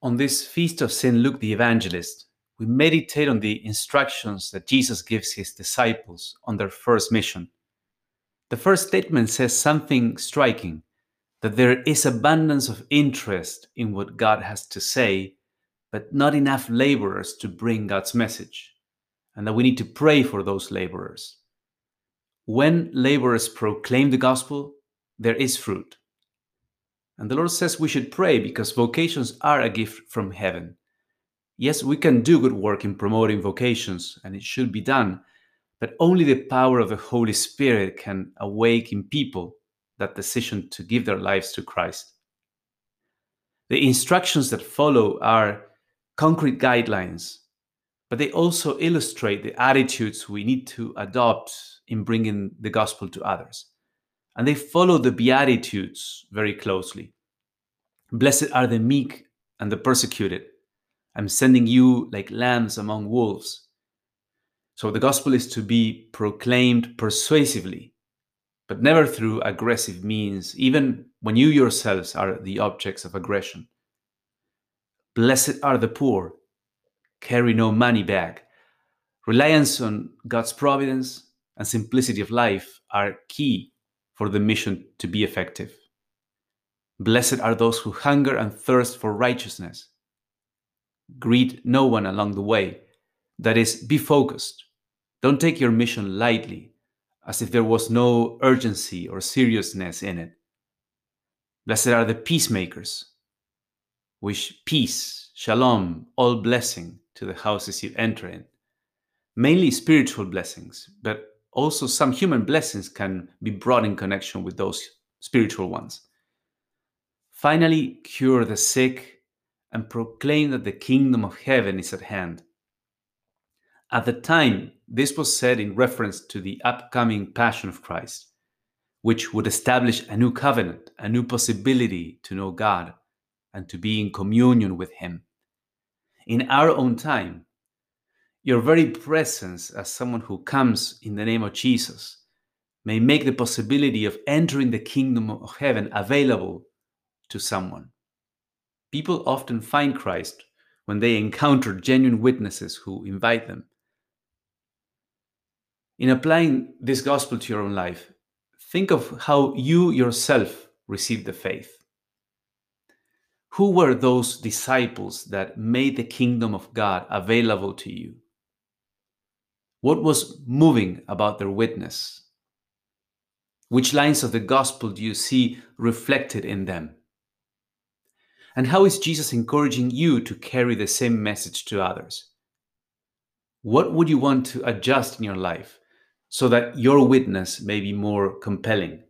On this feast of St. Luke the Evangelist, we meditate on the instructions that Jesus gives his disciples on their first mission. The first statement says something striking that there is abundance of interest in what God has to say, but not enough laborers to bring God's message, and that we need to pray for those laborers. When laborers proclaim the gospel, there is fruit. And the Lord says we should pray because vocations are a gift from heaven. Yes, we can do good work in promoting vocations, and it should be done, but only the power of the Holy Spirit can awake in people that decision to give their lives to Christ. The instructions that follow are concrete guidelines, but they also illustrate the attitudes we need to adopt in bringing the gospel to others. And they follow the Beatitudes very closely. Blessed are the meek and the persecuted. I'm sending you like lambs among wolves. So the gospel is to be proclaimed persuasively, but never through aggressive means, even when you yourselves are the objects of aggression. Blessed are the poor, carry no money bag. Reliance on God's providence and simplicity of life are key for the mission to be effective. Blessed are those who hunger and thirst for righteousness. Greet no one along the way. That is, be focused. Don't take your mission lightly, as if there was no urgency or seriousness in it. Blessed are the peacemakers. Wish peace, shalom, all blessing to the houses you enter in. Mainly spiritual blessings, but also some human blessings can be brought in connection with those spiritual ones. Finally, cure the sick and proclaim that the kingdom of heaven is at hand. At the time, this was said in reference to the upcoming Passion of Christ, which would establish a new covenant, a new possibility to know God and to be in communion with Him. In our own time, your very presence as someone who comes in the name of Jesus may make the possibility of entering the kingdom of heaven available to someone. People often find Christ when they encounter genuine witnesses who invite them. In applying this gospel to your own life, think of how you yourself received the faith. Who were those disciples that made the kingdom of God available to you? What was moving about their witness? Which lines of the gospel do you see reflected in them? And how is Jesus encouraging you to carry the same message to others? What would you want to adjust in your life so that your witness may be more compelling?